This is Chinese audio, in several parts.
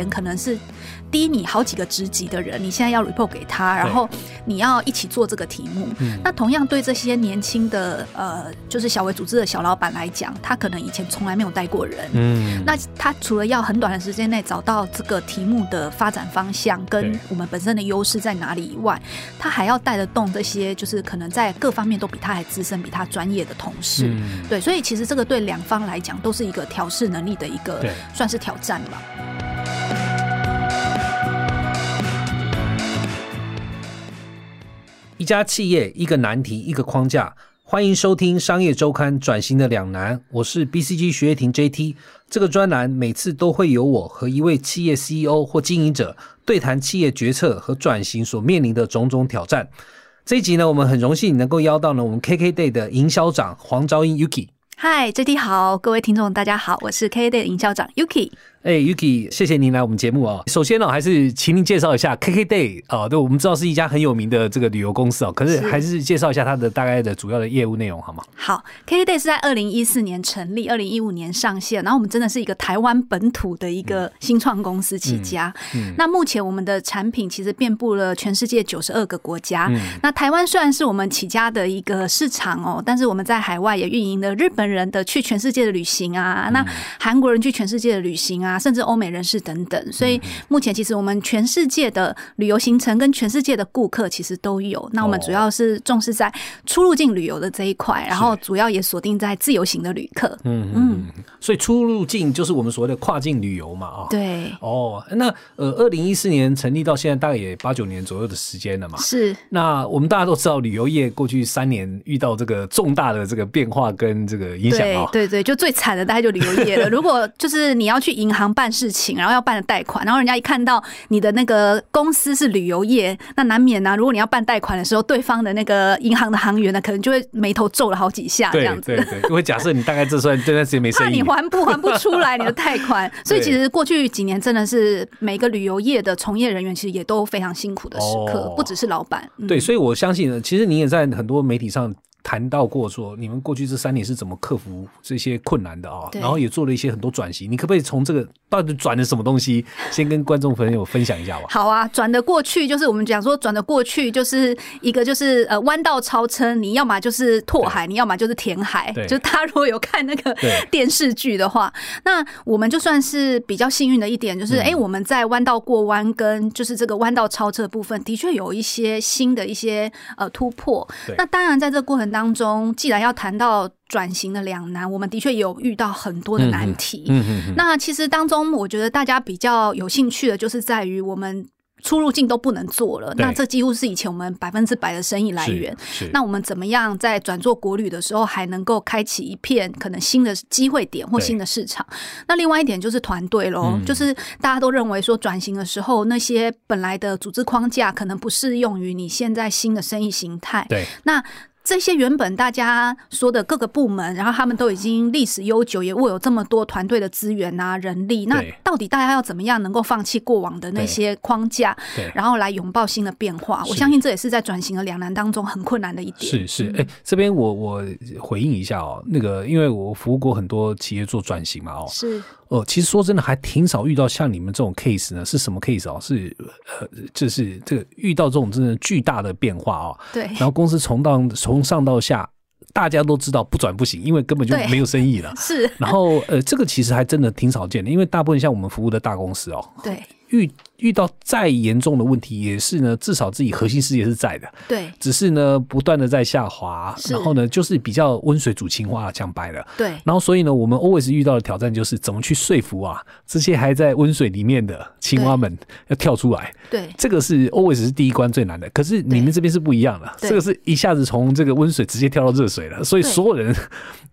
前可能是低你好几个职级的人，你现在要 report 给他，然后你要一起做这个题目。那同样对这些年轻的呃，就是小微组织的小老板来讲，他可能以前从来没有带过人。嗯，那他除了要很短的时间内找到这个题目的发展方向跟我们本身的优势在哪里以外，他还要带得动这些就是可能在各方面都比他还资深、比他专业的同事。对，所以其实这个对两方来讲都是一个调试能力的一个算是挑战吧。一家企业，一个难题，一个框架。欢迎收听《商业周刊》转型的两难，我是 BCG 学业庭 JT。这个专栏每次都会有我和一位企业 CEO 或经营者对谈企业决策和转型所面临的种种挑战。这一集呢，我们很荣幸能够邀到呢我们 KKday 的营销长黄昭英 Yuki。嗨，JT 好，各位听众大家好，我是 KKday 的营销长 Yuki。哎，Yuki，谢谢您来我们节目哦。首先呢，还是请您介绍一下 KKday 啊。对，我们知道是一家很有名的这个旅游公司哦，可是还是介绍一下它的大概的主要的业务内容好吗？好，KKday 是在二零一四年成立，二零一五年上线，然后我们真的是一个台湾本土的一个新创公司起家。嗯那目前我们的产品其实遍布了全世界九十二个国家。那台湾虽然是我们起家的一个市场哦，但是我们在海外也运营了日本人的去全世界的旅行啊，那韩国人去全世界的旅行啊。啊，甚至欧美人士等等，所以目前其实我们全世界的旅游行程跟全世界的顾客其实都有。那我们主要是重视在出入境旅游的这一块，然后主要也锁定在自由行的旅客。嗯嗯，所以出入境就是我们所谓的跨境旅游嘛，啊，对。哦，那呃，二零一四年成立到现在大概也八九年左右的时间了嘛。是。那我们大家都知道，旅游业过去三年遇到这个重大的这个变化跟这个影响啊。对对，就最惨的大概就旅游业了。如果就是你要去银行。行办事情，然后要办的贷款，然后人家一看到你的那个公司是旅游业，那难免呢。如果你要办贷款的时候，对方的那个银行的行员呢，可能就会眉头皱了好几下，这样子。对对，因为假设你大概这算这段时间没生意，怕你还不还不出来你的贷款。所以其实过去几年真的是每个旅游业的从业人员，其实也都非常辛苦的时刻，不只是老板。对，所以我相信呢，其实你也在很多媒体上。谈到过说，你们过去这三年是怎么克服这些困难的啊？然后也做了一些很多转型，你可不可以从这个到底转了什么东西，先跟观众朋友分享一下吧？好啊，转的过去就是我们讲说转的过去就是一个就是呃弯道超车，你要么就是拓海，你要么就是填海。就是他如果有看那个 电视剧的话，那我们就算是比较幸运的一点，就是哎我们在弯道过弯跟就是这个弯道超车部分，的确有一些新的一些呃突破。那当然在这过程。当中，既然要谈到转型的两难，我们的确有遇到很多的难题。那其实当中，我觉得大家比较有兴趣的，就是在于我们。出入境都不能做了，那这几乎是以前我们百分之百的生意来源。那我们怎么样在转做国旅的时候，还能够开启一片可能新的机会点或新的市场？那另外一点就是团队喽，就是大家都认为说转型的时候，那些本来的组织框架可能不适用于你现在新的生意形态。对，那。这些原本大家说的各个部门，然后他们都已经历史悠久，也握有这么多团队的资源啊、人力。那到底大家要怎么样能够放弃过往的那些框架，然后来拥抱新的变化？我相信这也是在转型的两难当中很困难的一点。是是，哎，这边我我回应一下哦，那个因为我服务过很多企业做转型嘛，哦，是。哦，其实说真的，还挺少遇到像你们这种 case 呢。是什么 case 哦？是呃，就是这个遇到这种真的巨大的变化哦。对。然后公司从当从上到下，大家都知道不转不行，因为根本就没有生意了。是。然后呃，这个其实还真的挺少见的，因为大部分像我们服务的大公司哦。对。遇遇到再严重的问题，也是呢，至少自己核心事业是在的，对，只是呢，不断的在下滑，然后呢，就是比较温水煮青蛙，讲白了，对，然后所以呢，我们 always 遇到的挑战就是怎么去说服啊这些还在温水里面的青蛙们要跳出来，对，这个是 always 是第一关最难的，可是你们这边是不一样的，这个是一下子从这个温水直接跳到热水了，所以所有人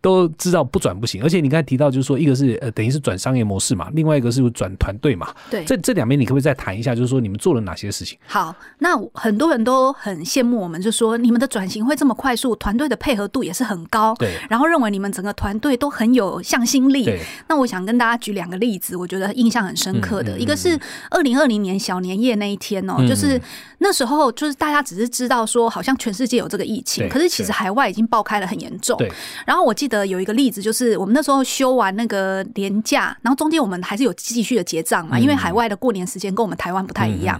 都知道不转不行，而且你刚才提到就是说，一个是呃等于是转商业模式嘛，另外一个是转团队嘛，对，这这两。两边你可不可以再谈一下，就是说你们做了哪些事情？好，那很多人都很羡慕我们，就说你们的转型会这么快速，团队的配合度也是很高，对，然后认为你们整个团队都很有向心力。对，那我想跟大家举两个例子，我觉得印象很深刻的，一个是二零二零年小年夜那一天哦，就是那时候就是大家只是知道说好像全世界有这个疫情，可是其实海外已经爆开了很严重。对，然后我记得有一个例子，就是我们那时候休完那个年假，然后中间我们还是有继续的结账嘛，因为海外的过年时间跟我们台湾不太一样。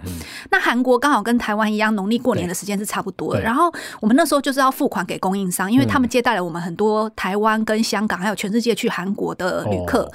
那韩国刚好跟台湾一样，农历过年的时间是差不多的。然后我们那时候就是要付款给供应商，因为他们接待了我们很多台湾跟香港还有全世界去韩国的旅客。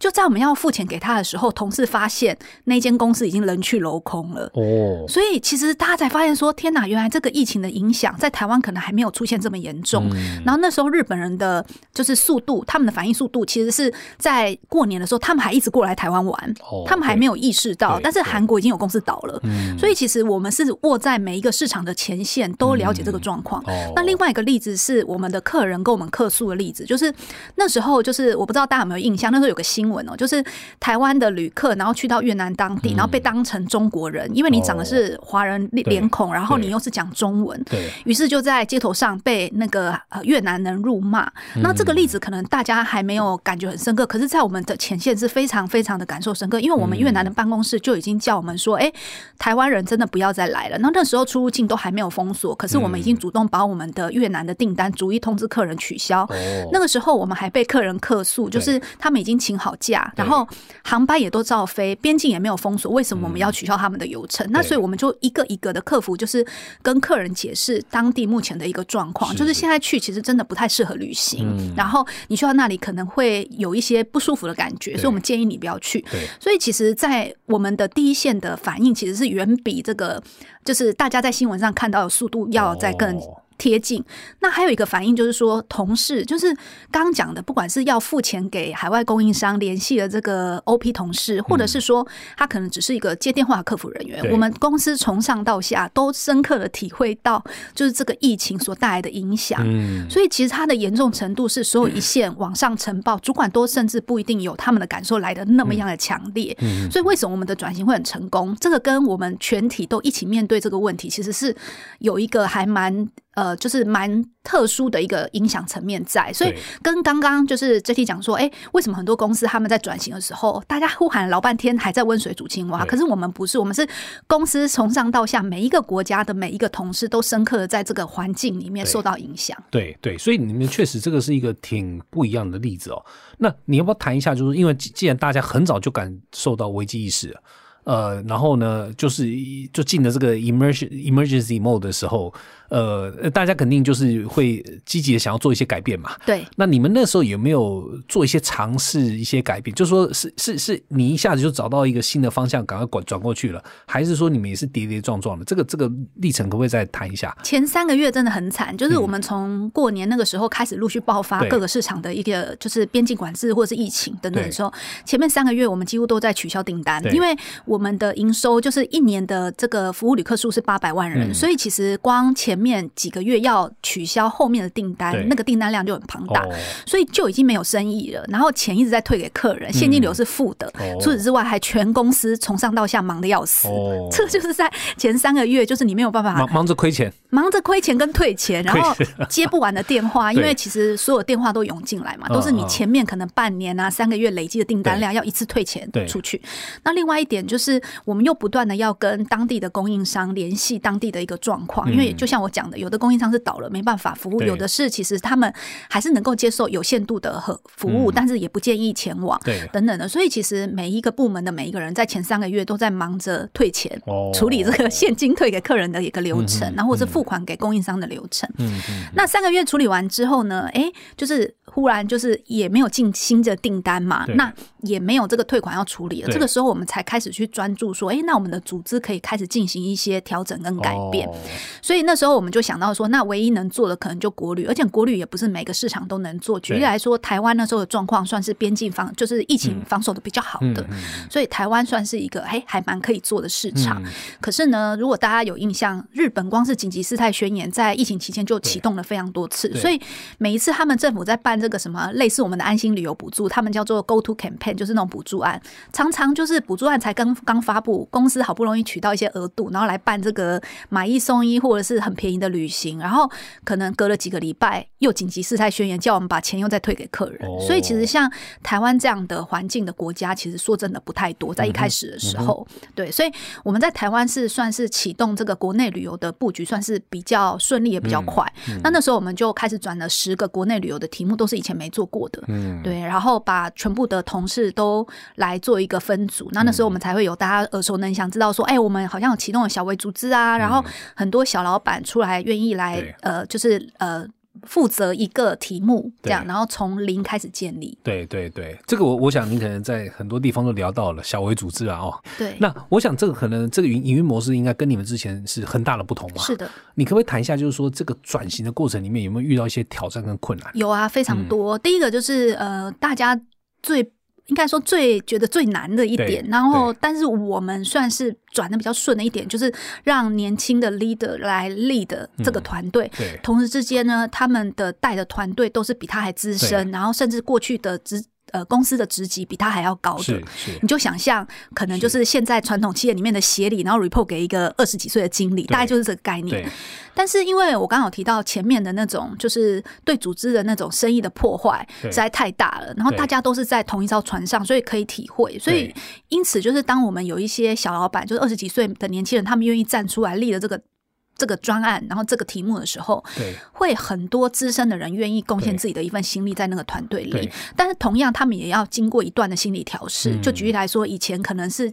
就在我们要付钱给他的时候，同事发现那间公司已经人去楼空了。哦，所以其实大家才发现说，天哪，原来这个疫情的影响在台湾可能还没有出现这么严重。然后那时候日本人的就是速度，他们的反应速度，其实是在过年的时候，他们还一直过来台湾玩，他们还没有意识到。但是韩国已经有公司倒了，所以其实我们是握在每一个市场的前线，都了解这个状况。那另外一个例子是我们的客人跟我们客诉的例子，就是那时候就是我不知道大家有没有印象，那时候有个新闻。哦，就是台湾的旅客，然后去到越南当地，然后被当成中国人，因为你长的是华人脸孔，然后你又是讲中文，对。于是就在街头上被那个越南人辱骂。那这个例子可能大家还没有感觉很深刻，可是，在我们的前线是非常非常的感受深刻，因为我们越南的办公室就已经叫我们说，哎，台湾人真的不要再来了。那那时候出入境都还没有封锁，可是我们已经主动把我们的越南的订单逐一通知客人取消。那个时候我们还被客人客诉，就是他们已经请好。假，然后航班也都照飞，边境也没有封锁，为什么我们要取消他们的游程？那所以我们就一个一个的客服，就是跟客人解释当地目前的一个状况，就是现在去其实真的不太适合旅行，然后你去到那里可能会有一些不舒服的感觉，所以我们建议你不要去。所以其实，在我们的第一线的反应，其实是远比这个就是大家在新闻上看到的速度要再更。贴近，那还有一个反应就是说，同事就是刚刚讲的，不管是要付钱给海外供应商联系的这个 OP 同事，或者是说他可能只是一个接电话的客服人员，我们公司从上到下都深刻的体会到，就是这个疫情所带来的影响。嗯，所以其实它的严重程度是所有一线往上呈报，主管都甚至不一定有他们的感受来的那么样的强烈。嗯，所以为什么我们的转型会很成功？这个跟我们全体都一起面对这个问题，其实是有一个还蛮。呃，就是蛮特殊的一个影响层面在，所以跟刚刚就是这题讲说，哎，为什么很多公司他们在转型的时候，大家呼喊老半天还在温水煮青蛙，可是我们不是，我们是公司从上到下每一个国家的每一个同事都深刻的在这个环境里面受到影响。对对，所以你们确实这个是一个挺不一样的例子哦。那你要不要谈一下？就是因为既然大家很早就感受到危机意识。呃，然后呢，就是就进了这个 emergency emergency mode 的时候，呃，大家肯定就是会积极的想要做一些改变嘛。对。那你们那时候有没有做一些尝试一些改变？就说是是是你一下子就找到一个新的方向，赶快转转过去了，还是说你们也是跌跌撞撞的？这个这个历程可不可以再谈一下？前三个月真的很惨，就是我们从过年那个时候开始陆续爆发各个市场的一个就是边境管制或者是疫情等等的时候，前面三个月我们几乎都在取消订单，因为。我们的营收就是一年的这个服务旅客数是八百万人，所以其实光前面几个月要取消后面的订单，那个订单量就很庞大，所以就已经没有生意了。然后钱一直在退给客人，现金流是负的。除此之外，还全公司从上到下忙的要死。这就是在前三个月，就是你没有办法忙忙着亏钱，忙着亏钱跟退钱，然后接不完的电话，因为其实所有电话都涌进来嘛，都是你前面可能半年啊、三个月累积的订单量要一次退钱出去。那另外一点就是。我们又不断的要跟当地的供应商联系当地的一个状况，因为就像我讲的，有的供应商是倒了没办法服务，有的是其实他们还是能够接受有限度的和服务，但是也不建议前往，等等的。所以其实每一个部门的每一个人在前三个月都在忙着退钱，处理这个现金退给客人的一个流程，然后是付款给供应商的流程。那三个月处理完之后呢？哎，就是忽然就是也没有进新的订单嘛，那也没有这个退款要处理了。这个时候我们才开始去。专注说，哎，那我们的组织可以开始进行一些调整跟改变。所以那时候我们就想到说，那唯一能做的可能就国旅，而且国旅也不是每个市场都能做。举例来说，台湾那时候的状况算是边境防，就是疫情防守的比较好的，所以台湾算是一个哎还蛮可以做的市场。可是呢，如果大家有印象，日本光是紧急事态宣言在疫情期间就启动了非常多次，所以每一次他们政府在办这个什么类似我们的安心旅游补助，他们叫做 Go to Campaign。就是那种补助案，常常就是补助案才刚刚发布，公司好不容易取到一些额度，然后来办这个买一送一或者是很便宜的旅行，然后可能隔了几个礼拜又紧急事态宣言，叫我们把钱又再退给客人。所以其实像台湾这样的环境的国家，其实说真的不太多。在一开始的时候，对，所以我们在台湾是算是启动这个国内旅游的布局，算是比较顺利也比较快。那那时候我们就开始转了十个国内旅游的题目，都是以前没做过的，嗯，对，然后把全部的同事都来做一个分组。那那时候我们才会有大家耳熟能详，知道说，哎，我们好像有启动了小微组织啊，然后很多小老板出来愿意来，呃，就是呃。负责一个题目，这样，然后从零开始建立。对对对，这个我我想您可能在很多地方都聊到了小微组织啊，哦，对。那我想这个可能这个营营运模式应该跟你们之前是很大的不同嘛？是的。你可不可以谈一下，就是说这个转型的过程里面有没有遇到一些挑战跟困难？有啊，非常多。第一个就是呃，大家最。应该说最觉得最难的一点，然后但是我们算是转的比较顺的一点，就是让年轻的 leader 来 lead 这个团队，同时之间呢，他们的带的团队都是比他还资深，然后甚至过去的职。呃，公司的职级比他还要高的，你就想象，可能就是现在传统企业里面的协理，然后 report 给一个二十几岁的经理，大概就是这个概念。但是因为我刚好提到前面的那种，就是对组织的那种生意的破坏实在太大了，然后大家都是在同一艘船上，所以可以体会。所以因此，就是当我们有一些小老板，就是二十几岁的年轻人，他们愿意站出来立了这个。这个专案，然后这个题目的时候，对，会很多资深的人愿意贡献自己的一份心力在那个团队里。但是同样，他们也要经过一段的心理调试。就举例来说，以前可能是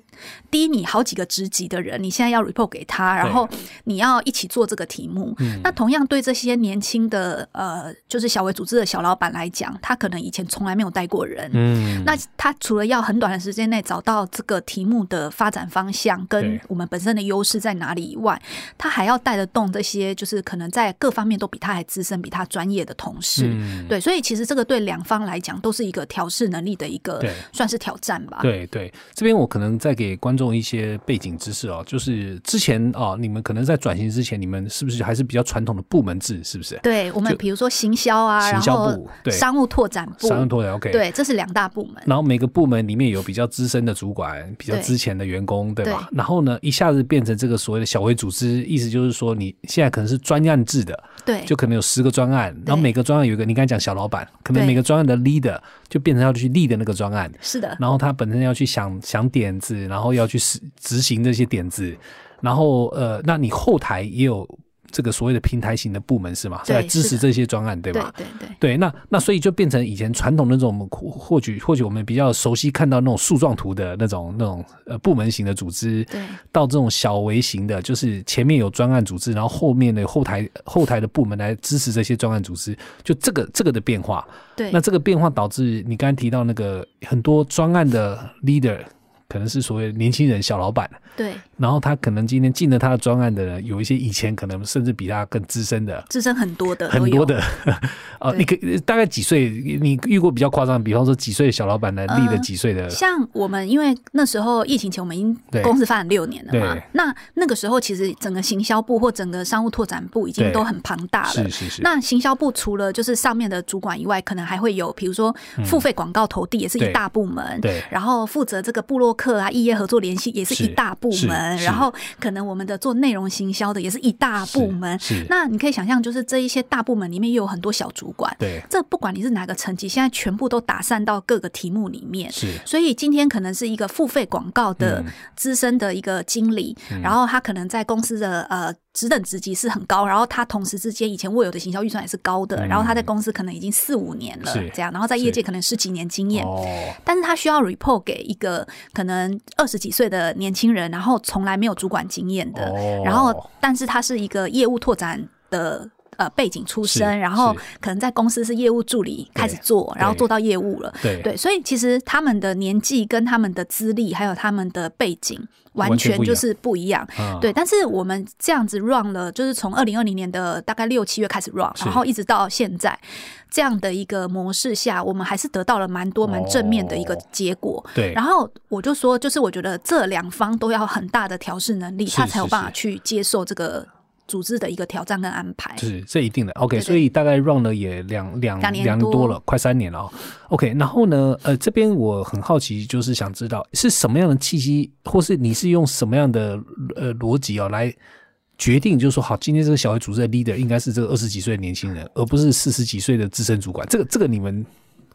低你好几个职级的人，你现在要 report 给他，然后你要一起做这个题目。那同样对这些年轻的呃，就是小微组织的小老板来讲，他可能以前从来没有带过人。嗯，那他除了要很短的时间内找到这个题目的发展方向跟我们本身的优势在哪里以外，他还要带。得动这些就是可能在各方面都比他还资深、比他专业的同事，对，所以其实这个对两方来讲都是一个调试能力的一个算是挑战吧。对对，这边我可能再给观众一些背景知识哦，就是之前哦，你们可能在转型之前，你们是不是还是比较传统的部门制？是不是？对，我们比如说行销啊，行销部、对，商务拓展部、商务拓展 OK，对，这是两大部门。然后每个部门里面有比较资深的主管，比较之前的员工，对吧？然后呢，一下子变成这个所谓的小微组织，意思就是说你现在可能。是专案制的，对，就可能有十个专案，然后每个专案有一个，你刚才讲小老板，可能每个专案的 leader 就变成要去 lead 那个专案，是的，然后他本身要去想想点子，然后要去实执行这些点子，然后呃，那你后台也有。这个所谓的平台型的部门是吗？是来支持这些专案，对吧？对对对。对，那那所以就变成以前传统那种或许或许我们比较熟悉看到那种树状图的那种那种呃部门型的组织，对，到这种小微型的，就是前面有专案组织，然后后面的后台后台的部门来支持这些专案组织，就这个这个的变化。对，那这个变化导致你刚才提到那个很多专案的 leader。可能是所谓年轻人小老板，对，然后他可能今天进了他的专案的人，有一些以前可能甚至比他更资深的，资深很多的，很多的，啊，你可大概几岁？你遇过比较夸张，比方说几岁小老板来立了几岁的？像我们，因为那时候疫情前，我们已经公司发展六年了嘛，那那个时候其实整个行销部或整个商务拓展部已经都很庞大了，是是是。那行销部除了就是上面的主管以外，可能还会有，比如说付费广告投递也是一大部门，对，然后负责这个部落。客啊，异业合作联系也是一大部门，然后可能我们的做内容行销的也是一大部门。那你可以想象，就是这一些大部门里面又有很多小主管。对，这不管你是哪个层级，现在全部都打散到各个题目里面。是，所以今天可能是一个付费广告的资深的一个经理，然后他可能在公司的呃。职等职级是很高，然后他同时之间以前握有的行销预算也是高的，然后他在公司可能已经四五年了，这样，然后在业界可能十几年经验，但是他需要 report 给一个可能二十几岁的年轻人，然后从来没有主管经验的，然后但是他是一个业务拓展的。呃，背景出身，然后可能在公司是业务助理开始做，然后做到业务了。对对，所以其实他们的年纪跟他们的资历，还有他们的背景，完全就是不一样。对，但是我们这样子 run 了，就是从二零二零年的大概六七月开始 run，然后一直到现在这样的一个模式下，我们还是得到了蛮多蛮正面的一个结果。对，然后我就说，就是我觉得这两方都要很大的调试能力，他才有办法去接受这个。组织的一个挑战跟安排。是这一定的。OK，所以大概 run 了也两两两年多了，快三年了。OK，然后呢，呃，这边我很好奇，就是想知道是什么样的契机，或是你是用什么样的呃逻辑哦来。决定就是说，好，今天这个小微组织的 leader 应该是这个二十几岁的年轻人，而不是四十几岁的资深主管。这个，这个你们。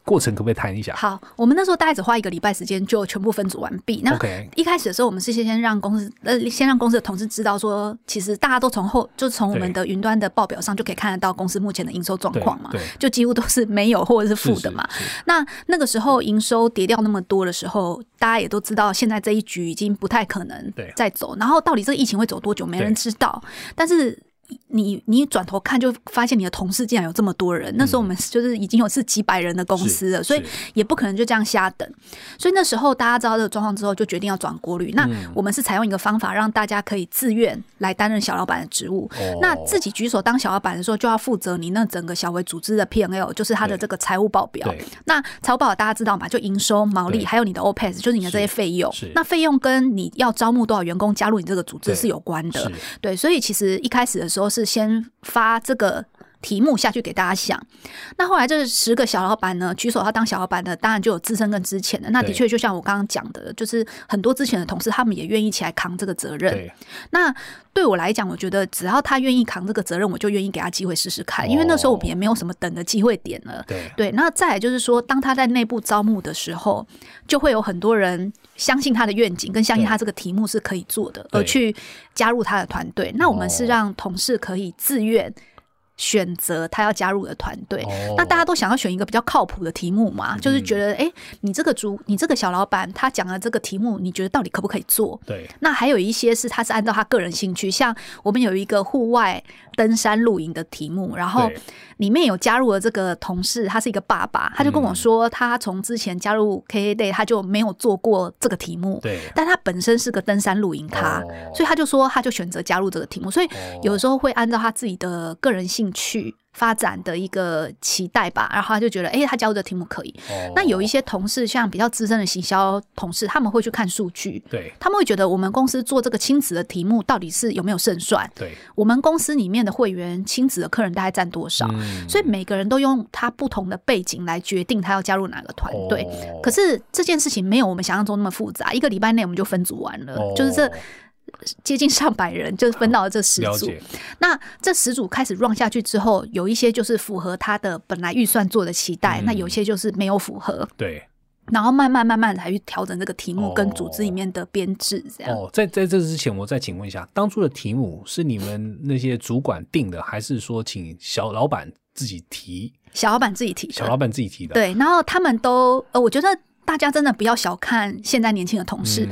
过程可不可以谈一下？好，我们那时候大概只花一个礼拜时间就全部分组完毕。那一开始的时候，我们是先先让公司呃，先让公司的同事知道说，其实大家都从后就从我们的云端的报表上就可以看得到公司目前的营收状况嘛，就几乎都是没有或者是负的嘛。那那个时候营收跌掉那么多的时候，大家也都知道，现在这一局已经不太可能再走。然后到底这个疫情会走多久，没人知道。但是你你转头看，就发现你的同事竟然有这么多人。那时候我们就是已经有是几百人的公司了，所以也不可能就这样瞎等。所以那时候大家知道这个状况之后，就决定要转国旅。那我们是采用一个方法，让大家可以自愿来担任小老板的职务。那自己举手当小老板的时候，就要负责你那整个小微组织的 P N L，就是他的这个财务报表。那财务报表大家知道嘛？就营收、毛利，还有你的 O P E S，就是你的这些费用。那费用跟你要招募多少员工加入你这个组织是有关的。对，所以其实一开始的时候是先发这个题目下去给大家想，那后来这十个小老板呢，举手要当小老板的，当然就有资深跟之前的。那的确就像我刚刚讲的，就是很多之前的同事，他们也愿意起来扛这个责任。那对我来讲，我觉得只要他愿意扛这个责任，我就愿意给他机会试试看。因为那时候我们也没有什么等的机会点了。对对，那再来就是说，当他在内部招募的时候，就会有很多人相信他的愿景，跟相信他这个题目是可以做的，而去加入他的团队。那我们是让同事可以自愿。选择他要加入的团队，那大家都想要选一个比较靠谱的题目嘛？就是觉得，哎，你这个主，你这个小老板，他讲的这个题目，你觉得到底可不可以做？对。那还有一些是他是按照他个人兴趣，像我们有一个户外登山露营的题目，然后里面有加入了这个同事，他是一个爸爸，他就跟我说，他从之前加入 K A Day，他就没有做过这个题目，对。但他本身是个登山露营咖，所以他就说，他就选择加入这个题目，所以有的时候会按照他自己的个人兴。去发展的一个期待吧，然后他就觉得，哎，他教的题目可以。那有一些同事，像比较资深的行销同事，他们会去看数据，对，他们会觉得我们公司做这个亲子的题目到底是有没有胜算？对，我们公司里面的会员亲子的客人大概占多少？所以每个人都用他不同的背景来决定他要加入哪个团队。可是这件事情没有我们想象中那么复杂，一个礼拜内我们就分组完了，就是这。接近上百人，就分到了这十组。那这十组开始 run 下去之后，有一些就是符合他的本来预算做的期待，那有些就是没有符合。对。然后慢慢慢慢才去调整这个题目跟组织里面的编制，这样。哦，在在这之前，我再请问一下，当初的题目是你们那些主管定的，还是说请小老板自己提？小老板自己提。小老板自己提的。对，然后他们都呃，我觉得。大家真的不要小看现在年轻的同事。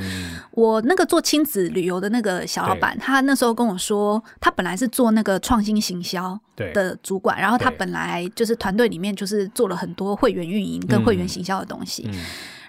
我那个做亲子旅游的那个小老板，他那时候跟我说，他本来是做那个创新行销的主管，然后他本来就是团队里面就是做了很多会员运营跟会员行销的东西。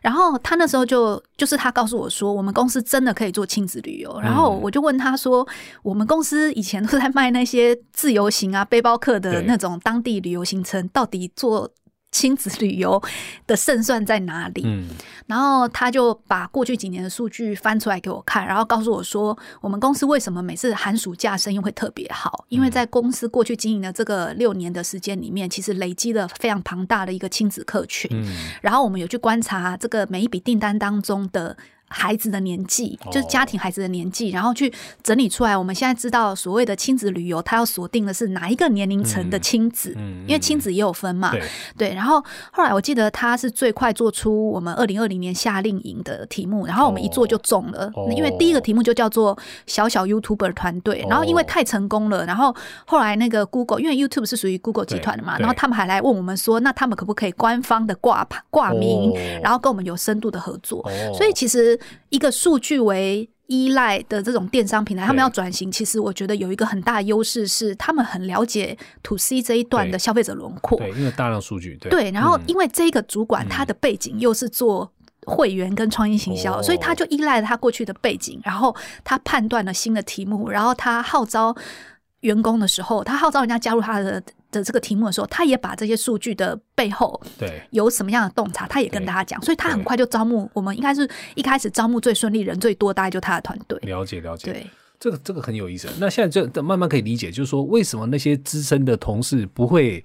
然后他那时候就就是他告诉我说，我们公司真的可以做亲子旅游。然后我就问他说，我们公司以前都在卖那些自由行啊、背包客的那种当地旅游行程，到底做？亲子旅游的胜算在哪里？嗯，然后他就把过去几年的数据翻出来给我看，然后告诉我说，我们公司为什么每次寒暑假生意会特别好？因为在公司过去经营的这个六年的时间里面，其实累积了非常庞大的一个亲子客群。嗯，然后我们有去观察这个每一笔订单当中的。孩子的年纪就是家庭孩子的年纪，然后去整理出来。我们现在知道所谓的亲子旅游，它要锁定的是哪一个年龄层的亲子？因为亲子也有分嘛。对，然后后来我记得他是最快做出我们二零二零年夏令营的题目，然后我们一做就中了。因为第一个题目就叫做小小 YouTuber 团队，然后因为太成功了，然后后来那个 Google，因为 YouTube 是属于 Google 集团的嘛，然后他们还来问我们说，那他们可不可以官方的挂牌挂名，然后跟我们有深度的合作？所以其实。一个数据为依赖的这种电商平台，他们要转型，其实我觉得有一个很大的优势是，他们很了解 to C 这一段的消费者轮廓。对，因为大量数据。对，然后因为这个主管他的背景又是做会员跟创意行销，所以他就依赖了他过去的背景，然后他判断了新的题目，然后他号召员工的时候，他号召人家加入他的。的这个题目的时候，他也把这些数据的背后对有什么样的洞察，他也跟大家讲，所以他很快就招募。我们应该是一开始招募最顺利、人最多，大概就他的团队。了解了解，对。这个这个很有意思。那现在就慢慢可以理解，就是说为什么那些资深的同事不会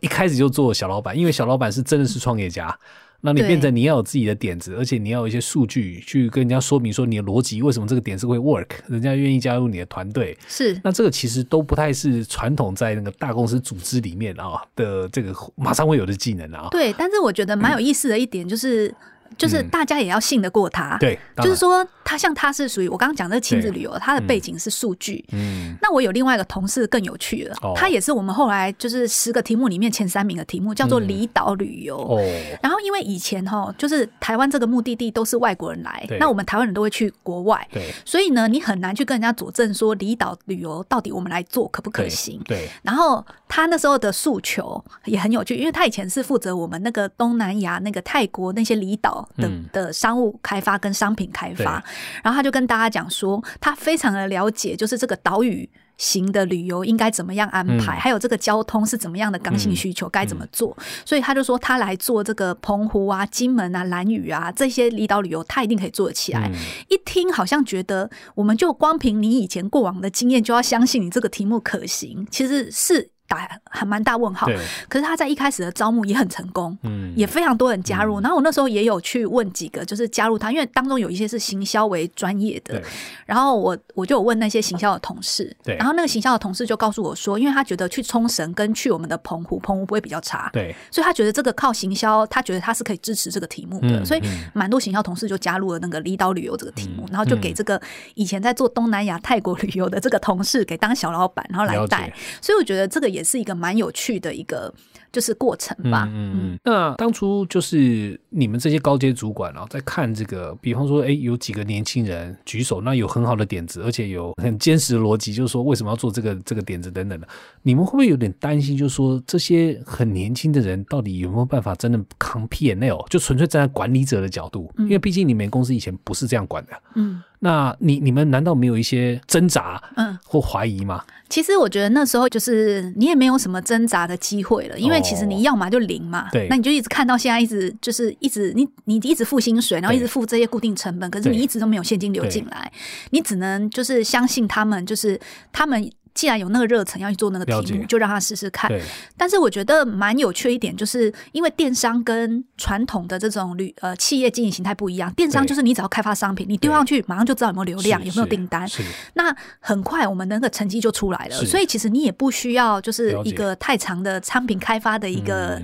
一开始就做小老板，因为小老板是真的是创业家。那你变成你要有自己的点子，而且你要有一些数据去跟人家说明说你的逻辑为什么这个点子会 work，人家愿意加入你的团队。是，那这个其实都不太是传统在那个大公司组织里面啊的这个马上会有的技能啊。对，但是我觉得蛮有意思的一点就是。就是大家也要信得过他，对，就是说他像他是属于我刚刚讲的亲子旅游，他的背景是数据。嗯，那我有另外一个同事更有趣了，他也是我们后来就是十个题目里面前三名的题目，叫做离岛旅游。哦，然后因为以前哈，就是台湾这个目的地都是外国人来，那我们台湾人都会去国外，对，所以呢，你很难去跟人家佐证说离岛旅游到底我们来做可不可行。对，然后他那时候的诉求也很有趣，因为他以前是负责我们那个东南亚那个泰国那些离岛。的的商务开发跟商品开发，然后他就跟大家讲说，他非常的了解，就是这个岛屿型的旅游应该怎么样安排，还有这个交通是怎么样的刚性需求该怎么做。所以他就说，他来做这个澎湖啊、金门啊、兰屿啊这些离岛旅游，他一定可以做得起来。一听好像觉得，我们就光凭你以前过往的经验，就要相信你这个题目可行，其实是。打还蛮大问号，可是他在一开始的招募也很成功，嗯，也非常多人加入。然后我那时候也有去问几个，就是加入他，因为当中有一些是行销为专业的，然后我我就有问那些行销的同事，对，然后那个行销的同事就告诉我说，因为他觉得去冲绳跟去我们的澎湖，澎湖不会比较差，对，所以他觉得这个靠行销，他觉得他是可以支持这个题目的，所以蛮多行销同事就加入了那个离岛旅游这个题目，然后就给这个以前在做东南亚泰国旅游的这个同事给当小老板，然后来带，所以我觉得这个也是一个蛮有。趣的一个就是过程吧。嗯，那当初就是你们这些高阶主管啊，在看这个，比方说，哎，有几个年轻人举手，那有很好的点子，而且有很坚实的逻辑，就是说为什么要做这个这个点子等等的。你们会不会有点担心？就是说这些很年轻的人到底有没有办法真的扛 P N L？就纯粹站在管理者的角度，因为毕竟你们公司以前不是这样管的。嗯。那你你们难道没有一些挣扎，嗯，或怀疑吗？其实我觉得那时候就是你也没有什么挣扎的机会了，因为其实你要嘛就零嘛，对，那你就一直看到现在一直就是一直你你一直付薪水，然后一直付这些固定成本，可是你一直都没有现金流进来，你只能就是相信他们，就是他们。既然有那个热忱要去做那个题目，就让他试试看。但是我觉得蛮有趣一点，就是因为电商跟传统的这种旅呃企业经营形态不一样。电商就是你只要开发商品，你丢上去马上就知道有没有流量，有没有订单。那很快我们那个成绩就出来了。所以其实你也不需要就是一个太长的商品开发的一个。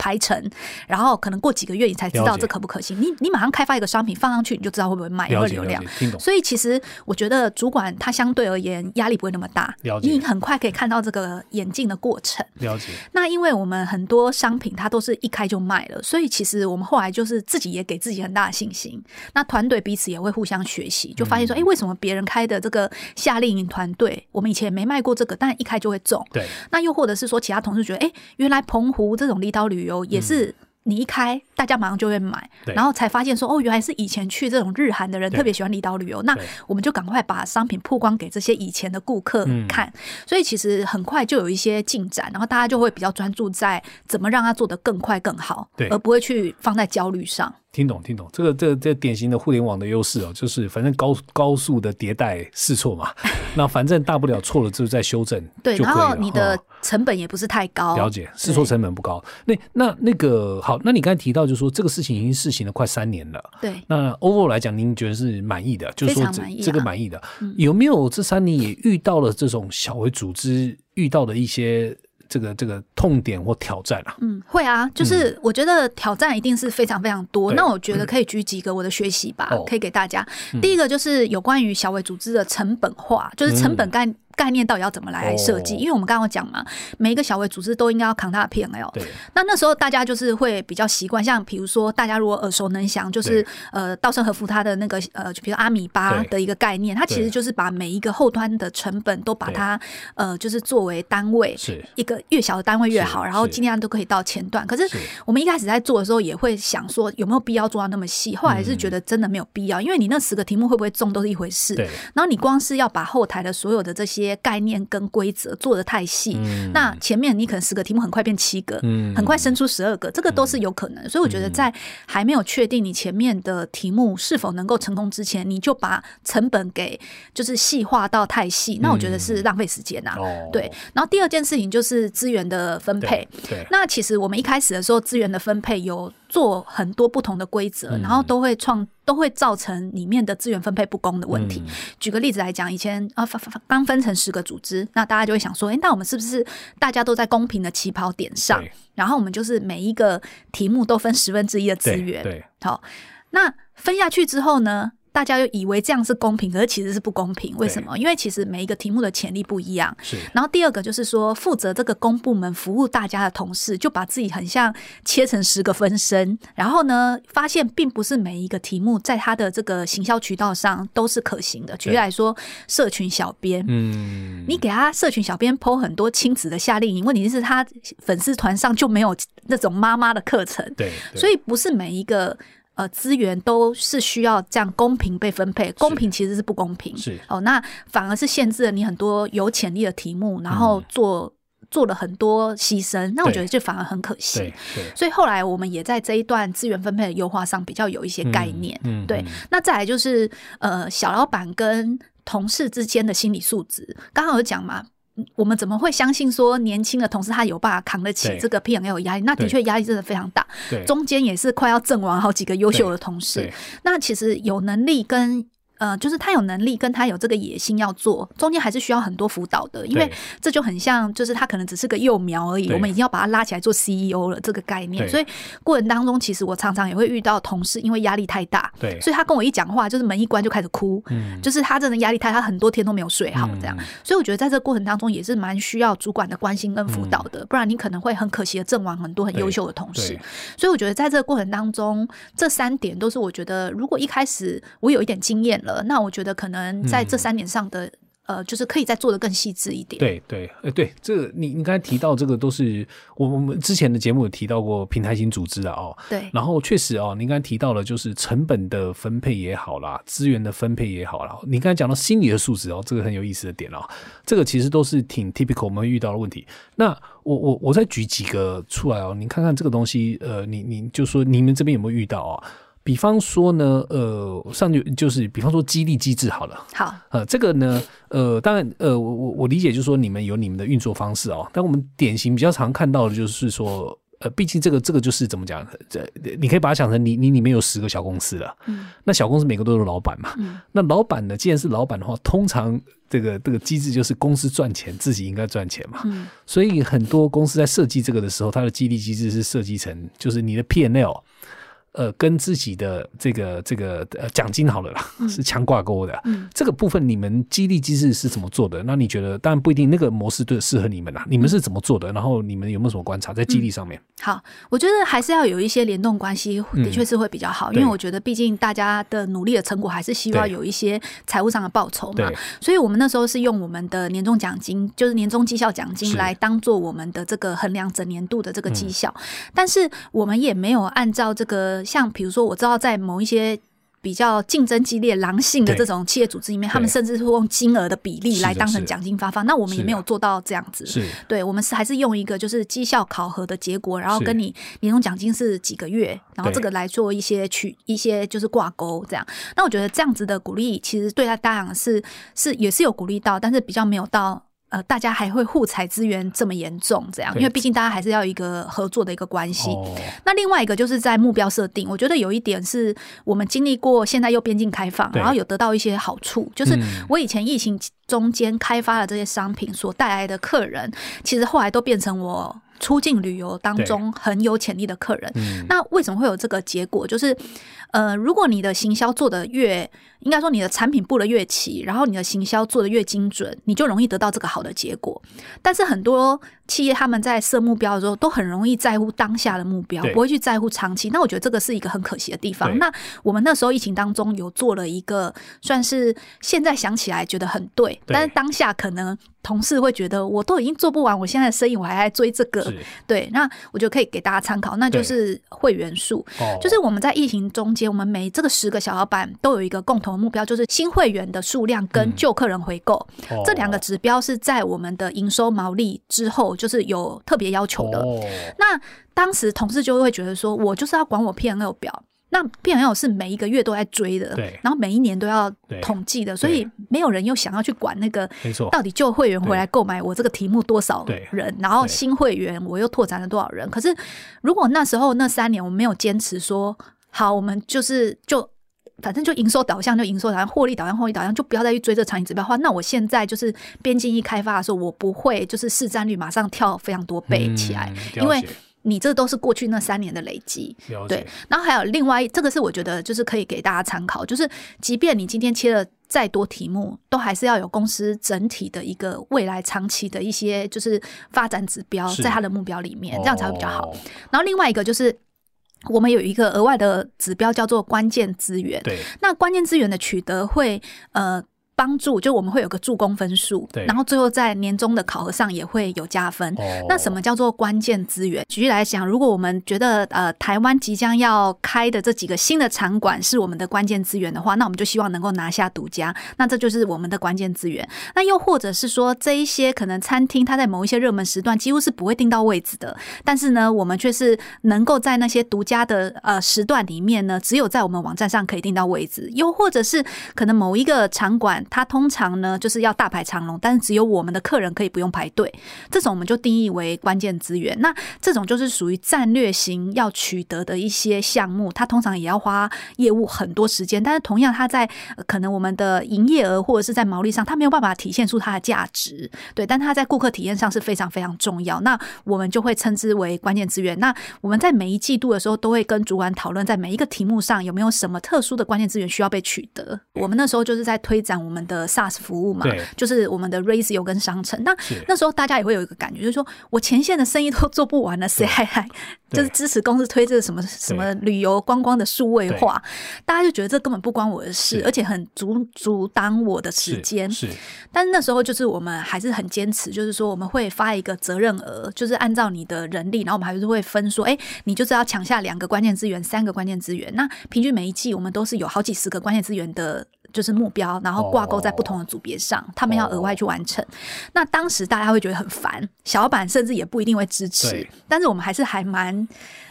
排成，然后可能过几个月你才知道这可不可行。你你马上开发一个商品放上去，你就知道会不会卖，有流量。所以其实我觉得主管他相对而言压力不会那么大，你很快可以看到这个演进的过程。了解。那因为我们很多商品它都是一开就卖了，所以其实我们后来就是自己也给自己很大的信心。那团队彼此也会互相学习，就发现说，哎，为什么别人开的这个夏令营团队，我们以前没卖过这个，但一开就会中。对。那又或者是说，其他同事觉得，哎，原来澎湖这种离岛旅游。有也是你一开，大家马上就会买，然后才发现说哦，原来是以前去这种日韩的人特别喜欢离岛旅游，那我们就赶快把商品曝光给这些以前的顾客看，所以其实很快就有一些进展，然后大家就会比较专注在怎么让它做得更快更好，而不会去放在焦虑上。听懂，听懂，这个，这，这典型的互联网的优势哦，就是反正高高速的迭代试错嘛，那反正大不了错了之后再修正，对，然后你的成本也不是太高，了解，试错成本不高。那那那个好，那你刚才提到就是说这个事情已经试行了快三年了，对，那 overall 来讲，您觉得是满意的，就是说这这个满意的，有没有这三年也遇到了这种小微组织遇到的一些？这个这个痛点或挑战啊，嗯，会啊，就是我觉得挑战一定是非常非常多。那我觉得可以举几个我的学习吧，可以给大家。第一个就是有关于小微组织的成本化，就是成本概。概念到底要怎么来设计？因为我们刚刚讲嘛，每一个小微组织都应该要扛它的 P N L。对。那那时候大家就是会比较习惯，像比如说大家如果耳熟能详，就是呃稻盛和夫他的那个呃，就比如阿米巴的一个概念，它其实就是把每一个后端的成本都把它呃，就是作为单位，是一个越小的单位越好，然后尽量都可以到前段。可是我们一开始在做的时候，也会想说有没有必要做到那么细？后来是觉得真的没有必要，因为你那十个题目会不会中都是一回事。对。然后你光是要把后台的所有的这些些概念跟规则做的太细，那前面你可能十个题目很快变七个，很快生出十二个，这个都是有可能。所以我觉得在还没有确定你前面的题目是否能够成功之前，你就把成本给就是细化到太细，那我觉得是浪费时间呐。对。然后第二件事情就是资源的分配。对。那其实我们一开始的时候，资源的分配有。做很多不同的规则，然后都会创都会造成里面的资源分配不公的问题。举个例子来讲，以前啊，刚分成十个组织，那大家就会想说，哎，那我们是不是大家都在公平的起跑点上？然后我们就是每一个题目都分十分之一的资源。对，好，那分下去之后呢？大家又以为这样是公平，可是其实是不公平。为什么？因为其实每一个题目的潜力不一样。是。然后第二个就是说，负责这个公部门服务大家的同事，就把自己很像切成十个分身。然后呢，发现并不是每一个题目在他的这个行销渠道上都是可行的。举例来说，社群小编，嗯，你给他社群小编剖很多亲子的夏令营，问题是他粉丝团上就没有那种妈妈的课程。对。所以不是每一个。呃，资源都是需要这样公平被分配，公平其实是不公平。是哦，那反而是限制了你很多有潜力的题目，然后做做了很多牺牲。那我觉得这反而很可惜。所以后来我们也在这一段资源分配的优化上比较有一些概念。嗯，对。那再来就是呃，小老板跟同事之间的心理素质，刚刚有讲嘛。我们怎么会相信说年轻的同事他有办法扛得起这个 P N L 压力？那的确压力真的非常大，中间也是快要阵亡好几个优秀的同事。那其实有能力跟。呃，就是他有能力，跟他有这个野心要做，中间还是需要很多辅导的，因为这就很像，就是他可能只是个幼苗而已，我们已经要把他拉起来做 CEO 了这个概念。所以过程当中，其实我常常也会遇到同事，因为压力太大，对，所以他跟我一讲话，就是门一关就开始哭，嗯，就是他真的压力太，他很多天都没有睡好这样。所以我觉得在这个过程当中，也是蛮需要主管的关心跟辅导的，不然你可能会很可惜的阵亡很多很优秀的同事。所以我觉得在这个过程当中，这三点都是我觉得，如果一开始我有一点经验了。那我觉得可能在这三点上的呃，就是可以再做的更细致一点。对对，呃，对，这个你你刚才提到这个都是我我们之前的节目有提到过平台型组织的哦。对。然后确实哦，您刚才提到了就是成本的分配也好啦，资源的分配也好啦。你刚才讲到心理的素质哦，这个很有意思的点哦。这个其实都是挺 typical 我们遇到的问题。那我我我再举几个出来哦，你看看这个东西，呃，你你就说你们这边有没有遇到啊？比方说呢，呃，上就就是比方说激励机制好了，好，呃，这个呢，呃，当然，呃，我我我理解就是说你们有你们的运作方式哦，但我们典型比较常看到的就是说，呃，毕竟这个这个就是怎么讲，这你可以把它想成你你里面有十个小公司了，嗯，那小公司每个都是老板嘛，嗯，那老板呢，既然是老板的话，通常这个这个机制就是公司赚钱，自己应该赚钱嘛，嗯，所以很多公司在设计这个的时候，它的激励机制是设计成就是你的 P N L。呃，跟自己的这个这个呃奖金好了啦，是强挂钩的。嗯这个部分你们激励机制是怎么做的？那你觉得，当然不一定那个模式对适合你们啦。你们是怎么做的？然后你们有没有什么观察在激励上面？好，我觉得还是要有一些联动关系，的确是会比较好。因为我觉得，毕竟大家的努力的成果还是希望有一些财务上的报酬嘛。所以我们那时候是用我们的年终奖金，就是年终绩效奖金来当做我们的这个衡量整年度的这个绩效。但是我们也没有按照这个。像比如说，我知道在某一些比较竞争激烈、狼性的这种企业组织里面，他们甚至会用金额的比例来当成奖金发放。那我们也没有做到这样子。对，我们是还是用一个就是绩效考核的结果，然后跟你年终奖金是几个月，然后这个来做一些取一些就是挂钩这样。那我觉得这样子的鼓励，其实对他当然是是也是有鼓励到，但是比较没有到。呃，大家还会互采资源这么严重？这样，因为毕竟大家还是要一个合作的一个关系。那另外一个就是在目标设定，我觉得有一点是我们经历过，现在又边境开放，然后有得到一些好处，就是我以前疫情中间开发的这些商品所带来的客人，其实后来都变成我。出境旅游当中很有潜力的客人，那为什么会有这个结果？就是，呃，如果你的行销做的越，应该说你的产品布的越齐，然后你的行销做的越精准，你就容易得到这个好的结果。但是很多企业他们在设目标的时候，都很容易在乎当下的目标，不会去在乎长期。那我觉得这个是一个很可惜的地方。那我们那时候疫情当中有做了一个，算是现在想起来觉得很对，但是当下可能。同事会觉得我都已经做不完，我现在的生意我还在追这个，对，那我觉得可以给大家参考，那就是会员数，就是我们在疫情中间，我们每这个十个小老板都有一个共同目标，就是新会员的数量跟旧客人回购这两个指标是在我们的营收毛利之后，就是有特别要求的。那当时同事就会觉得说，我就是要管我 P N L 表。那 P N L 是每一个月都在追的，对，然后每一年都要统计的，所以没有人又想要去管那个，没错，到底旧会员回来购买我这个题目多少人，然后新会员我又拓展了多少人？可是如果那时候那三年我没有坚持说好，我们就是就反正就营收导向就营收导向，获利导向获利导向，就不要再去追这长期指标的话，那我现在就是边境一开发的时候，我不会就是市占率马上跳非常多倍起来，因为。你这都是过去那三年的累积，对。然后还有另外，这个是我觉得就是可以给大家参考，就是即便你今天切了再多题目，都还是要有公司整体的一个未来长期的一些就是发展指标，在它的目标里面，这样才会比较好。然后另外一个就是我们有一个额外的指标叫做关键资源，对。那关键资源的取得会呃。帮助就我们会有个助攻分数，对，然后最后在年终的考核上也会有加分。那什么叫做关键资源？举例来讲，如果我们觉得呃台湾即将要开的这几个新的场馆是我们的关键资源的话，那我们就希望能够拿下独家，那这就是我们的关键资源。那又或者是说这一些可能餐厅它在某一些热门时段几乎是不会订到位置的，但是呢我们却是能够在那些独家的呃时段里面呢，只有在我们网站上可以订到位置。又或者是可能某一个场馆。它通常呢就是要大排长龙，但是只有我们的客人可以不用排队，这种我们就定义为关键资源。那这种就是属于战略型要取得的一些项目，它通常也要花业务很多时间，但是同样它在可能我们的营业额或者是在毛利上，它没有办法体现出它的价值，对，但它在顾客体验上是非常非常重要。那我们就会称之为关键资源。那我们在每一季度的时候都会跟主管讨论，在每一个题目上有没有什么特殊的关键资源需要被取得。我们那时候就是在推展我们。的 SaaS 服务嘛，就是我们的 Raisio 跟商城。那那时候大家也会有一个感觉，就是说我前线的生意都做不完了，谁还还就是支持公司推这个什么什么旅游观光的数位化？大家就觉得这根本不关我的事，而且很阻阻挡我的时间。是，但是那时候就是我们还是很坚持，就是说我们会发一个责任额，就是按照你的人力，然后我们还是会分说，哎，你就是要抢下两个关键资源，三个关键资源。那平均每一季我们都是有好几十个关键资源的。就是目标，然后挂钩在不同的组别上，他们要额外去完成。那当时大家会觉得很烦，小老板甚至也不一定会支持。但是我们还是还蛮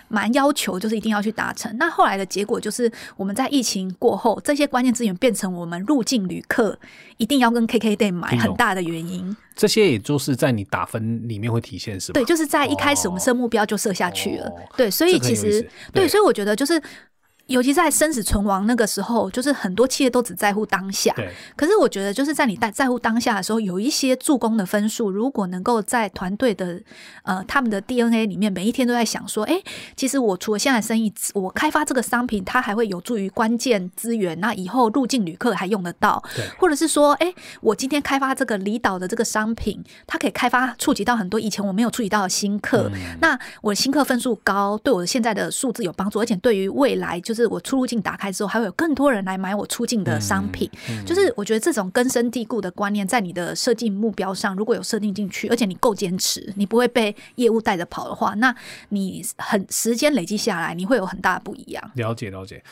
蛮要求，就是一定要去达成。那后来的结果就是，我们在疫情过后，这些关键资源变成我们入境旅客一定要跟 KKday 买很大的原因。这些也就是在你打分里面会体现，是吧？对，就是在一开始我们设目标就设下去了。对，所以其实对，所以我觉得就是。尤其在生死存亡那个时候，就是很多企业都只在乎当下。对。可是我觉得，就是在你在在乎当下的时候，有一些助攻的分数，如果能够在团队的呃他们的 DNA 里面，每一天都在想说，哎，其实我除了现在生意，我开发这个商品，它还会有助于关键资源，那以后入境旅客还用得到。对。或者是说，哎，我今天开发这个离岛的这个商品，它可以开发触及到很多以前我没有触及到的新客。那我的新客分数高，对我的现在的数字有帮助，而且对于未来就是。是我出入境打开之后，还会有更多人来买我出境的商品。就是我觉得这种根深蒂固的观念，在你的设计目标上，如果有设定进去，而且你够坚持，你不会被业务带着跑的话，那你很时间累积下来，你会有很大的不一样。了解了解。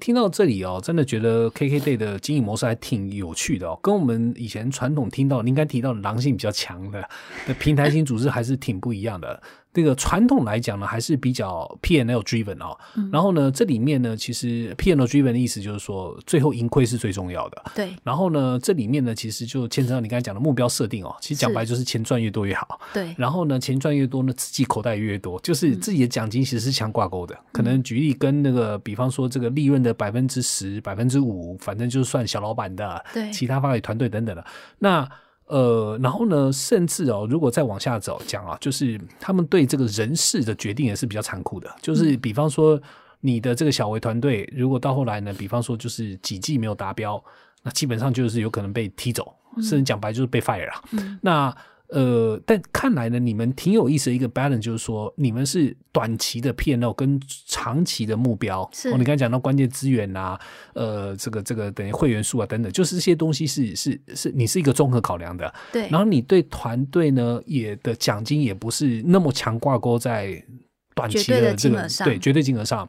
听到这里哦，真的觉得 KKday 的经营模式还挺有趣的哦，跟我们以前传统听到、您刚提到的狼性比较强的 的平台型组织还是挺不一样的。这个传统来讲呢，还是比较 P N L driven 哦。然后呢，这里面呢，其实 P N L driven 的意思就是说，最后盈亏是最重要的。对。然后呢，这里面呢，其实就牵扯到你刚才讲的目标设定哦。其实讲白就是钱赚越多越好。对。然后呢，钱赚越多呢，自己口袋越多，就是自己的奖金其实是强挂钩的。可能举例跟那个，比方说这个利润的百分之十、百分之五，反正就是算小老板的。对。其他发给团队等等的。那呃，然后呢，甚至哦，如果再往下走讲啊，就是他们对这个人事的决定也是比较残酷的。就是比方说，你的这个小维团队，如果到后来呢，比方说就是几季没有达标，那基本上就是有可能被踢走，甚至讲白就是被 fire 了。那呃，但看来呢，你们挺有意思的一个 balance，就是说你们是短期的 P N L 跟长期的目标。是，你刚才讲到关键资源啊，呃，这个这个等于会员数啊等等，就是这些东西是是是你是一个综合考量的。对。然后你对团队呢，也的奖金也不是那么强挂钩在短期的这个对绝对金额上。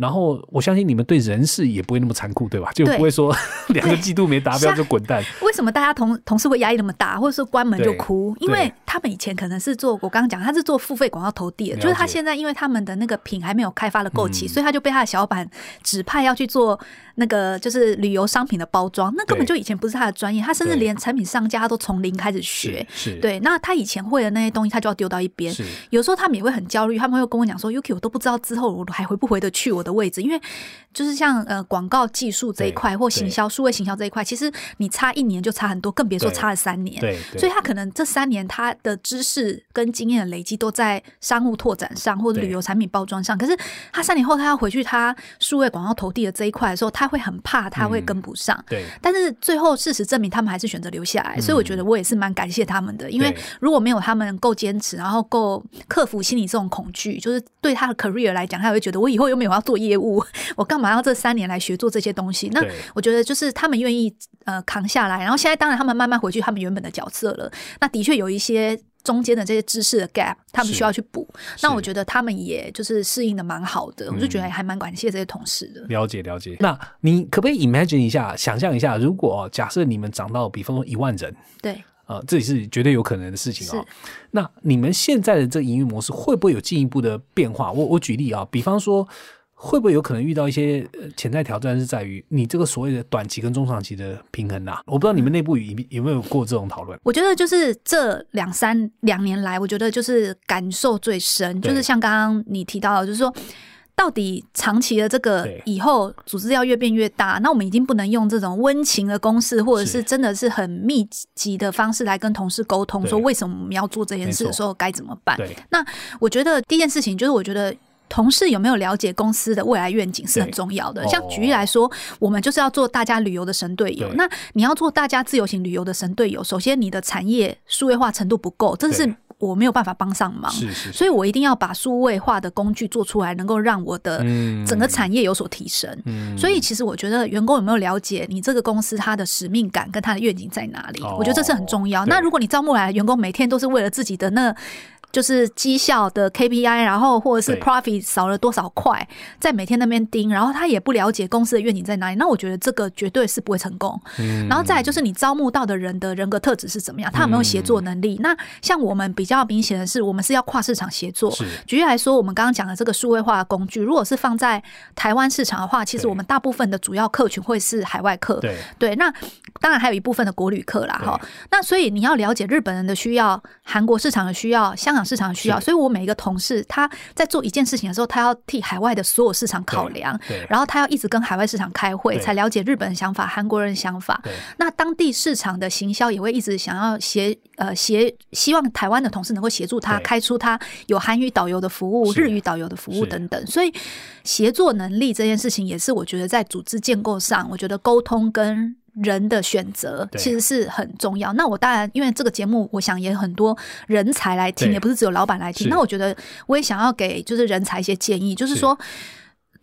然后我相信你们对人事也不会那么残酷，对吧？就不会说 两个季度没达标就滚蛋。为什么大家同同事会压力那么大，或者说关门就哭？因为他们以前可能是做我刚刚讲，他是做付费广告投递的，就是他现在因为他们的那个品还没有开发的够齐，所以他就被他的小板指派要去做。那个就是旅游商品的包装，那根本就以前不是他的专业，他甚至连产品上架他都从零开始学。是，对。那他以前会的那些东西，他就要丢到一边。有时候他们也会很焦虑，他们会跟我讲说：“Yuki，我都不知道之后我还回不回得去我的位置，因为就是像呃广告技术这一块或行销、数位行销这一块，其实你差一年就差很多，更别说差了三年。对。所以他可能这三年他的知识跟经验的累积都在商务拓展上或者旅游产品包装上，可是他三年后他要回去他数位广告投递的这一块的时候，他会很怕他。会跟不上，对，但是最后事实证明，他们还是选择留下来，所以我觉得我也是蛮感谢他们的，因为如果没有他们够坚持，然后够克服心理这种恐惧，就是对他的 career 来讲，他会觉得我以后又没有要做业务，我干嘛要这三年来学做这些东西？那我觉得就是他们愿意呃扛下来，然后现在当然他们慢慢回去他们原本的角色了，那的确有一些。中间的这些知识的 gap，他们需要去补。那我觉得他们也就是适应的蛮好的，我就觉得还蛮感谢这些同事的。了解了解。那你可不可以 imagine 一下，想象一下，如果假设你们涨到比方说一万人，对，呃，这也是绝对有可能的事情哦。那你们现在的这营运模式会不会有进一步的变化？我我举例啊，比方说。会不会有可能遇到一些潜在挑战？是在于你这个所谓的短期跟中长期的平衡呐？我不知道你们内部有有没有过这种讨论？我觉得就是这两三两年来，我觉得就是感受最深，就是像刚刚你提到的，就是说到底长期的这个以后组织要越变越大，那我们已经不能用这种温情的公式，或者是真的是很密集的方式来跟同事沟通，说为什么我们要做这件事的时候该怎么办？那我觉得第一件事情就是，我觉得。同事有没有了解公司的未来愿景是很重要的。像举例来说，我们就是要做大家旅游的神队友。那你要做大家自由行旅游的神队友，首先你的产业数位化程度不够，这是我没有办法帮上忙。是是，所以我一定要把数位化的工具做出来，能够让我的整个产业有所提升。所以其实我觉得员工有没有了解你这个公司它的使命感跟它的愿景在哪里？我觉得这是很重要。那如果你招募来的员工每天都是为了自己的那。就是绩效的 KPI，然后或者是 profit 少了多少块，在每天那边盯，然后他也不了解公司的愿景在哪里，那我觉得这个绝对是不会成功。然后再来就是你招募到的人的人格特质是怎么样，他有没有协作能力？那像我们比较明显的是，我们是要跨市场协作。举例来说，我们刚刚讲的这个数位化的工具，如果是放在台湾市场的话，其实我们大部分的主要客群会是海外客。对对，那当然还有一部分的国旅客啦，哈。那所以你要了解日本人的需要，韩国市场的需要，香港。市场需要，所以我每一个同事他在做一件事情的时候，他要替海外的所有市场考量，然后他要一直跟海外市场开会，才了解日本的想法、韩国人的想法。那当地市场的行销也会一直想要协呃协，希望台湾的同事能够协助他开出他有韩语导游的服务、日语导游的服务等等。所以协作能力这件事情，也是我觉得在组织建构上，我觉得沟通跟。人的选择其实是很重要。那我当然，因为这个节目，我想也很多人才来听，也不是只有老板来听。那我觉得，我也想要给就是人才一些建议，就是说，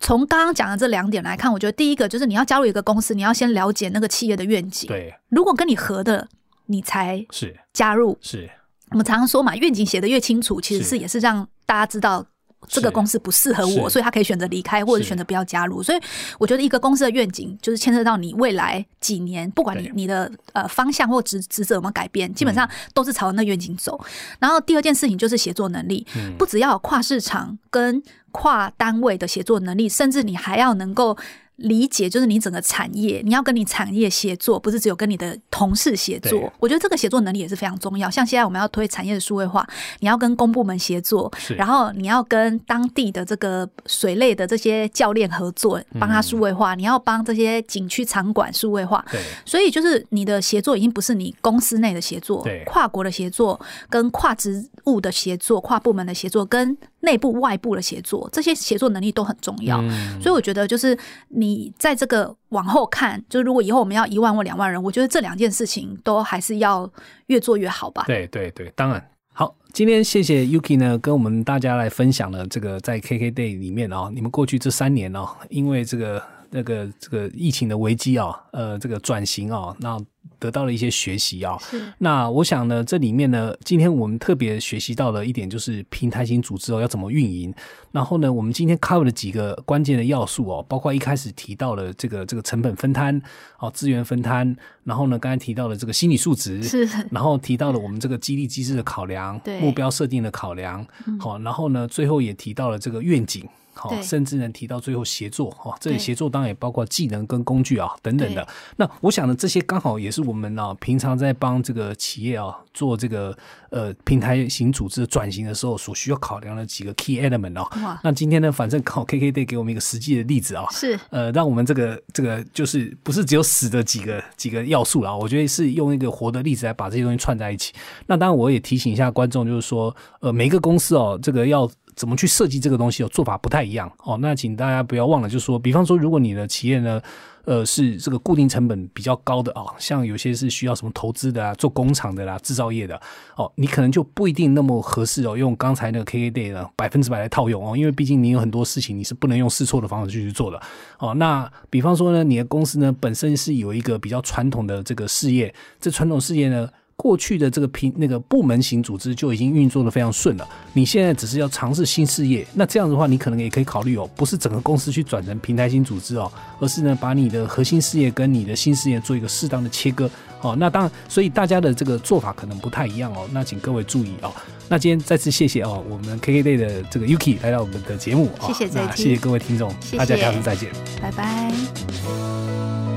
从刚刚讲的这两点来看，我觉得第一个就是你要加入一个公司，你要先了解那个企业的愿景。对，如果跟你合的，你才是加入。是我们常常说嘛，愿景写的越清楚，其实是也是让大家知道。这个公司不适合我，所以他可以选择离开，或者选择不要加入。所以我觉得一个公司的愿景就是牵涉到你未来几年，不管你你的呃方向或职职责有没有改变，基本上都是朝那愿景走。然后第二件事情就是协作能力，不只要有跨市场跟跨单位的协作能力，甚至你还要能够。理解就是你整个产业，你要跟你产业协作，不是只有跟你的同事协作。我觉得这个协作能力也是非常重要。像现在我们要推产业的数位化，你要跟公部门协作，然后你要跟当地的这个水类的这些教练合作，帮他数位化。你要帮这些景区场馆数位化。所以就是你的协作已经不是你公司内的协作，跨国的协作、跟跨职务的协作、跨部门的协作跟。内部、外部的协作，这些协作能力都很重要。所以我觉得，就是你在这个往后看，就如果以后我们要一万或两万人，我觉得这两件事情都还是要越做越好吧。对对对，当然好。今天谢谢 Yuki 呢，跟我们大家来分享了这个在 KKday 里面哦，你们过去这三年哦，因为这个。那个这个疫情的危机啊，呃，这个转型啊，那得到了一些学习啊。那我想呢，这里面呢，今天我们特别学习到了一点就是平台型组织哦要怎么运营。然后呢，我们今天 cover 了几个关键的要素哦，包括一开始提到了这个这个成本分摊哦，资源分摊。然后呢，刚才提到了这个心理素质，是。然后提到了我们这个激励机制的考量，对目标设定的考量。好，然后呢，最后也提到了这个愿景。好，甚至能提到最后协作哈，这里协作当然也包括技能跟工具啊等等的。那我想呢，这些刚好也是我们呢平常在帮这个企业啊做这个呃平台型组织转型的时候所需要考量的几个 key element 哦。那今天呢，反正靠 KKday 给我们一个实际的例子啊，是呃让我们这个这个就是不是只有死的几个几个要素啊，我觉得是用一个活的例子来把这些东西串在一起。那当然我也提醒一下观众，就是说呃每一个公司哦，这个要。怎么去设计这个东西？哦，做法不太一样哦。那请大家不要忘了，就是说，比方说，如果你的企业呢，呃，是这个固定成本比较高的啊，像有些是需要什么投资的啊，做工厂的啦，制造业的哦，你可能就不一定那么合适哦，用刚才那个 KKday 呢百分之百来套用哦，因为毕竟你有很多事情你是不能用试错的方式去去做的哦。那比方说呢，你的公司呢本身是有一个比较传统的这个事业，这传统事业呢。过去的这个平那个部门型组织就已经运作的非常顺了，你现在只是要尝试新事业，那这样的话，你可能也可以考虑哦，不是整个公司去转成平台型组织哦，而是呢把你的核心事业跟你的新事业做一个适当的切割哦。那当然，所以大家的这个做法可能不太一样哦，那请各位注意哦。那今天再次谢谢哦，我们 KKday 的这个 Yuki 来到我们的节目，谢谢，谢谢各位听众，大家下次再见，拜拜。